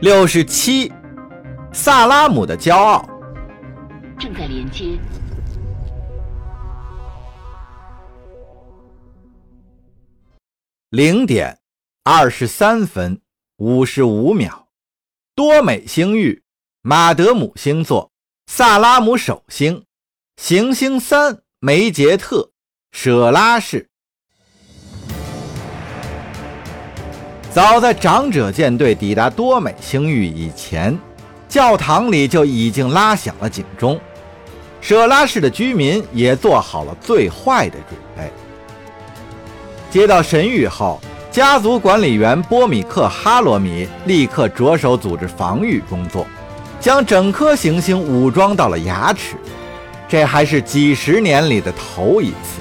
六十七，萨拉姆的骄傲。正在连接。零点二十三分五十五秒，多美星域，马德姆星座，萨拉姆首星，行星三梅杰特，舍拉市。早在长者舰队抵达多美星域以前，教堂里就已经拉响了警钟，舍拉市的居民也做好了最坏的准备。接到神谕后，家族管理员波米克·哈罗米立刻着手组织防御工作，将整颗行星武装到了牙齿。这还是几十年里的头一次。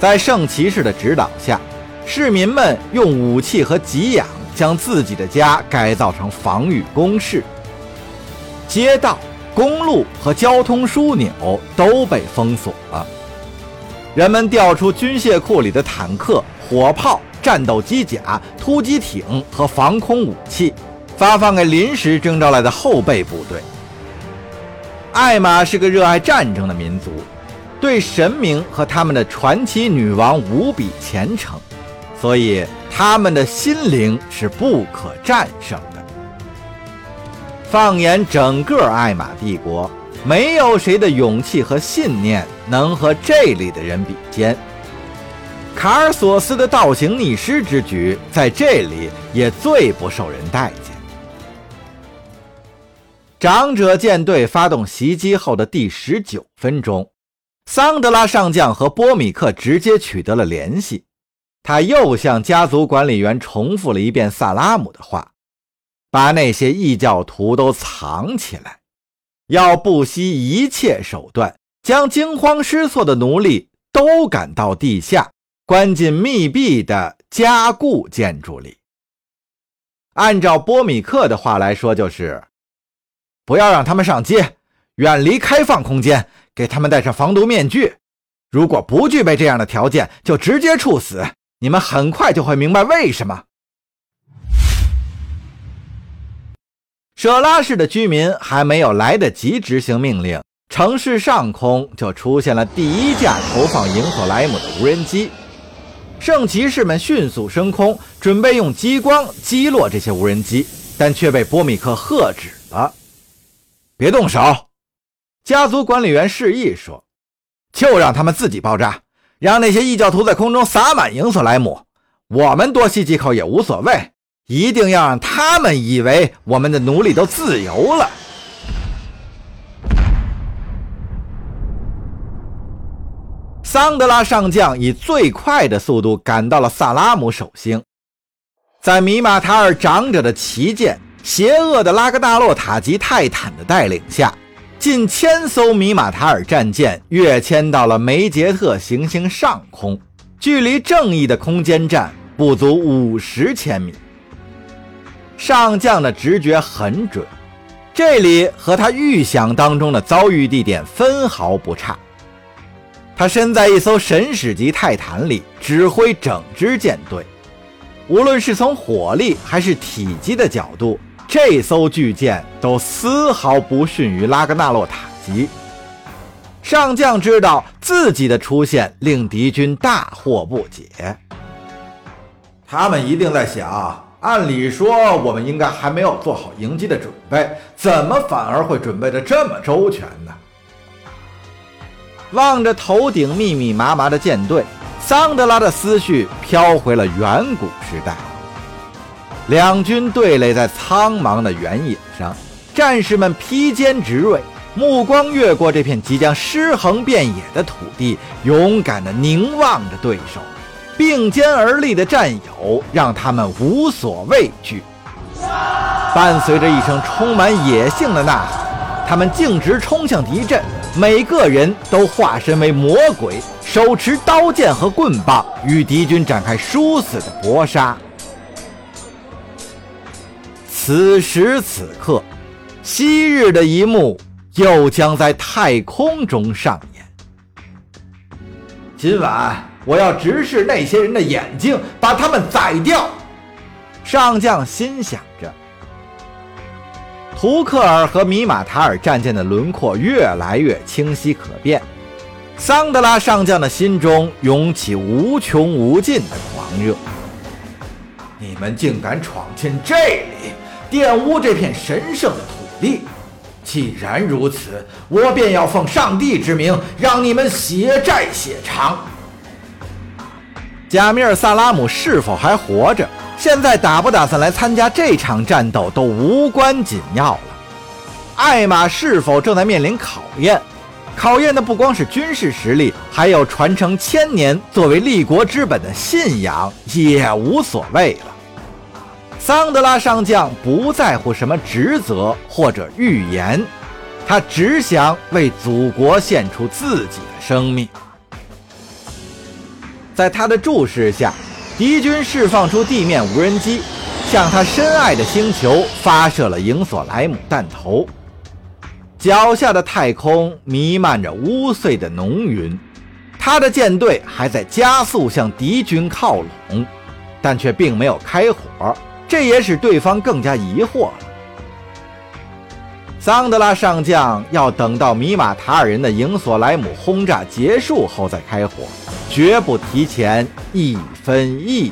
在圣骑士的指导下，市民们用武器和给养将自己的家改造成防御工事。街道、公路和交通枢纽都被封锁了。人们调出军械库里的坦克、火炮、战斗机甲、突击艇和防空武器，发放给临时征召来的后备部队。艾玛是个热爱战争的民族，对神明和他们的传奇女王无比虔诚，所以他们的心灵是不可战胜的。放眼整个艾玛帝国。没有谁的勇气和信念能和这里的人比肩。卡尔索斯的倒行逆施之举在这里也最不受人待见。长者舰队发动袭击后的第十九分钟，桑德拉上将和波米克直接取得了联系。他又向家族管理员重复了一遍萨拉姆的话：“把那些异教徒都藏起来。”要不惜一切手段，将惊慌失措的奴隶都赶到地下，关进密闭的加固建筑里。按照波米克的话来说，就是不要让他们上街，远离开放空间，给他们戴上防毒面具。如果不具备这样的条件，就直接处死。你们很快就会明白为什么。舍拉市的居民还没有来得及执行命令，城市上空就出现了第一架投放萤火莱姆的无人机。圣骑士们迅速升空，准备用激光击落这些无人机，但却被波米克喝止了：“别动手！”家族管理员示意说：“就让他们自己爆炸，让那些异教徒在空中撒满银索莱姆，我们多吸几口也无所谓。”一定要让他们以为我们的奴隶都自由了。桑德拉上将以最快的速度赶到了萨拉姆首星，在米马塔尔长者的旗舰——邪恶的拉格纳洛塔吉泰坦的带领下，近千艘米马塔尔战舰跃迁到了梅杰特行星上空，距离正义的空间站不足五十千米。上将的直觉很准，这里和他预想当中的遭遇地点分毫不差。他身在一艘神使级泰坦里，指挥整支舰队。无论是从火力还是体积的角度，这艘巨舰都丝毫不逊于拉格纳洛塔级。上将知道自己的出现令敌军大惑不解，他们一定在想。按理说，我们应该还没有做好迎击的准备，怎么反而会准备的这么周全呢？望着头顶密密麻麻的舰队，桑德拉的思绪飘回了远古时代。两军对垒在苍茫的原野上，战士们披坚执锐，目光越过这片即将尸横遍野的土地，勇敢地凝望着对手。并肩而立的战友让他们无所畏惧。伴随着一声充满野性的呐喊，他们径直冲向敌阵，每个人都化身为魔鬼，手持刀剑和棍棒，与敌军展开殊死的搏杀。此时此刻，昔日的一幕又将在太空中上演。今晚。我要直视那些人的眼睛，把他们宰掉。上将心想着。图克尔和米马塔尔战舰的轮廓越来越清晰可辨，桑德拉上将的心中涌起无穷无尽的狂热。你们竟敢闯进这里，玷污这片神圣的土地！既然如此，我便要奉上帝之名，让你们血债血偿。贾米尔·萨拉姆是否还活着？现在打不打算来参加这场战斗都无关紧要了。艾玛是否正在面临考验？考验的不光是军事实力，还有传承千年作为立国之本的信仰，也无所谓了。桑德拉上将不在乎什么职责或者预言，他只想为祖国献出自己的生命。在他的注视下。敌军释放出地面无人机，向他深爱的星球发射了营索莱姆弹头。脚下的太空弥漫着污秽的浓云，他的舰队还在加速向敌军靠拢，但却并没有开火，这也使对方更加疑惑了。桑德拉上将要等到米玛塔尔人的营索莱姆轰炸结束后再开火。绝不提前一分一